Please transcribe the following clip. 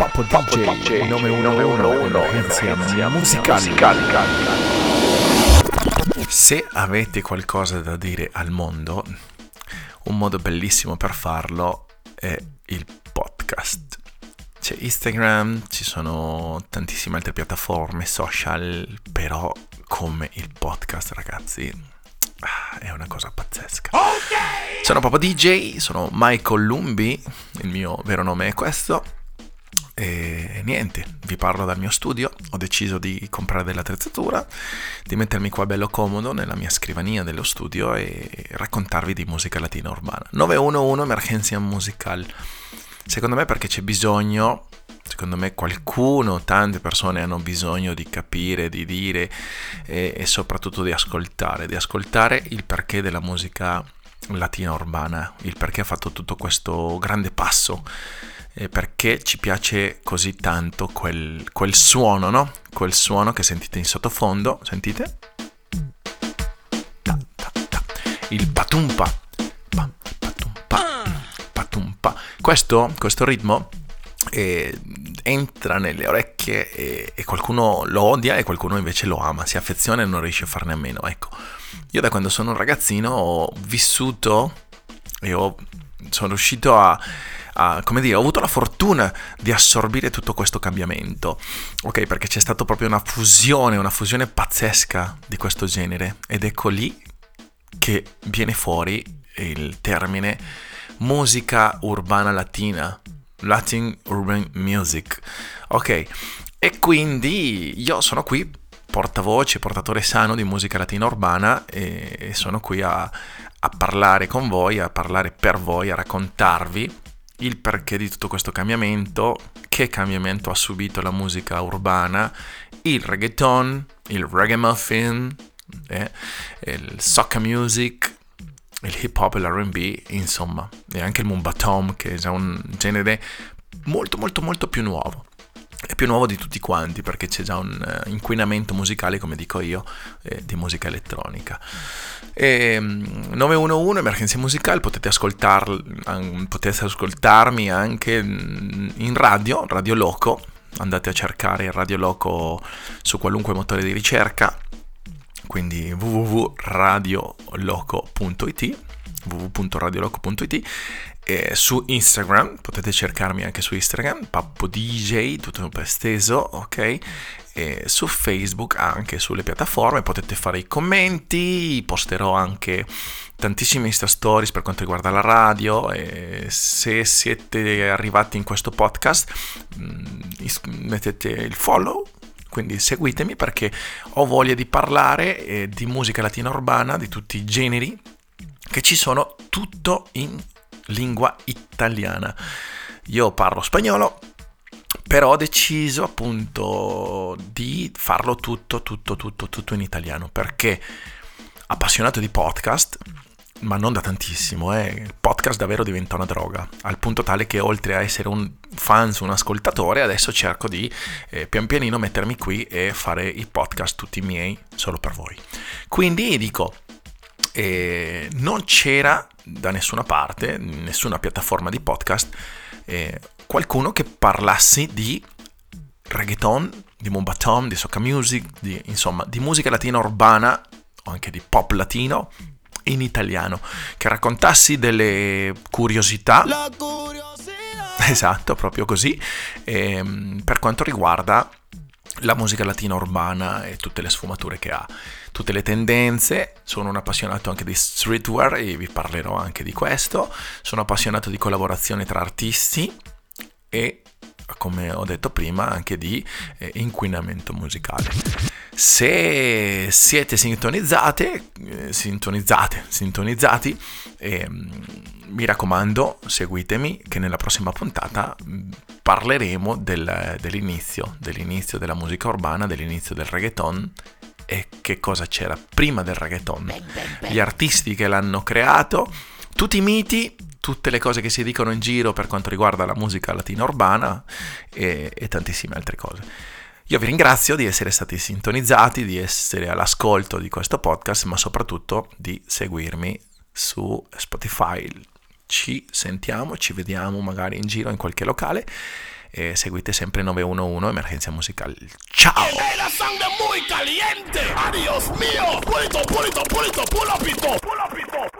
Papo DJ 911 emergenza musicale. Se avete qualcosa da dire al mondo, un modo bellissimo per farlo è il podcast. C'è Instagram, ci sono tantissime altre piattaforme social, però come il podcast, ragazzi, ah, è una cosa pazzesca. Okay! Sono proprio DJ, sono Michael Lumbi, il mio vero nome è questo. E niente, vi parlo dal mio studio, ho deciso di comprare dell'attrezzatura, di mettermi qua bello comodo nella mia scrivania dello studio e raccontarvi di musica latina urbana. 911 Emergenza Musical. Secondo me perché c'è bisogno, secondo me qualcuno, tante persone hanno bisogno di capire, di dire e, e soprattutto di ascoltare, di ascoltare il perché della musica latina urbana, il perché ha fatto tutto questo grande passo eh, perché ci piace così tanto quel, quel suono, no? Quel suono che sentite in sottofondo, sentite? Ta, ta, ta. Il patumpa. Pa, patumpa. Patumpa. Questo, questo ritmo eh, entra nelle orecchie e, e, qualcuno lo odia e qualcuno invece lo ama, si affeziona e non riesce a farne a meno. Ecco, io da quando sono un ragazzino ho vissuto e ho, sono riuscito a a, come dire, ho avuto la fortuna di assorbire tutto questo cambiamento, ok? Perché c'è stata proprio una fusione, una fusione pazzesca di questo genere ed ecco lì che viene fuori il termine musica urbana latina, Latin Urban Music, ok? E quindi io sono qui portavoce, portatore sano di musica latina urbana e sono qui a, a, parlare con voi, a parlare per voi, a raccontarvi il perché di tutto questo cambiamento, che cambiamento ha subito la musica urbana, il reggaeton, il reggae eh, il soca music, il hip hop e l'R&B, insomma, e anche il mumbatom che è già un genere molto molto molto più nuovo è più nuovo di tutti quanti perché c'è già un uh, inquinamento musicale, come dico io, eh, di musica elettronica. E, um, 911 Emergenza Musicale, potete, um, potete ascoltarmi anche in radio, Radio Loco, andate a cercare Radio Loco su qualunque motore di ricerca, quindi www.radioloco.it www.radioloco.it e su Instagram, potete cercarmi anche su Instagram, Pappo DJ, tutto per esteso, ok? E su Facebook, anche sulle piattaforme, potete fare i commenti, posterò anche tantissime Insta Stories per quanto riguarda la radio e se siete arrivati in questo podcast mm, mettete il follow quindi seguitemi perché ho voglia di parlare eh, di musica latina urbana di tutti i generi che ci sono tutto in lingua italiana. Io parlo spagnolo, però ho deciso appunto di farlo tutto, tutto, tutto, tutto in italiano, perché appassionato di podcast, ma non da tantissimo, eh, il podcast davvero diventa una droga, al punto tale che oltre a essere un fan, un ascoltatore, adesso cerco di eh, pian pianino mettermi qui e fare i podcast tutti miei solo per voi. Quindi dico, eh, non c'era da nessuna parte, nessuna piattaforma di podcast, eh, qualcuno che parlassi di reggaeton, di mumbatom, di soca music, di, insomma, di musica latina urbana o anche di pop latino in italiano, che raccontassi delle curiosità. La curiosità! Esatto, proprio così, ehm, per quanto riguarda la musica latina urbana e tutte le sfumature che ha, tutte le tendenze, sono un appassionato anche di streetwear e vi parlerò anche di questo, sono appassionato di collaborazione tra artisti e come ho detto prima anche di eh, inquinamento musicale. Se siete sintonizzate, eh, sintonizzate, sintonizzati, eh, mi raccomando, seguitemi che nella prossima puntata mm, parleremo del, dell'inizio, dell'inizio della musica urbana, dell'inizio del reggaeton e che cosa c'era prima del reggaeton. Gli artisti che l'hanno creato, tutti i miti, tutte le cose che si dicono in giro per quanto riguarda la musica latina urbana e, e tantissime altre cose. Io vi ringrazio di essere stati sintonizzati, di essere all'ascolto di questo podcast, ma soprattutto di seguirmi su Spotify, ci sentiamo, ci vediamo magari in giro in qualche locale e seguite sempre 911 Emergenza Musicale. Ciao! la sangre muy caliente. Adiós mío. Pulito, pulito, pulito, pulapito, pulapito.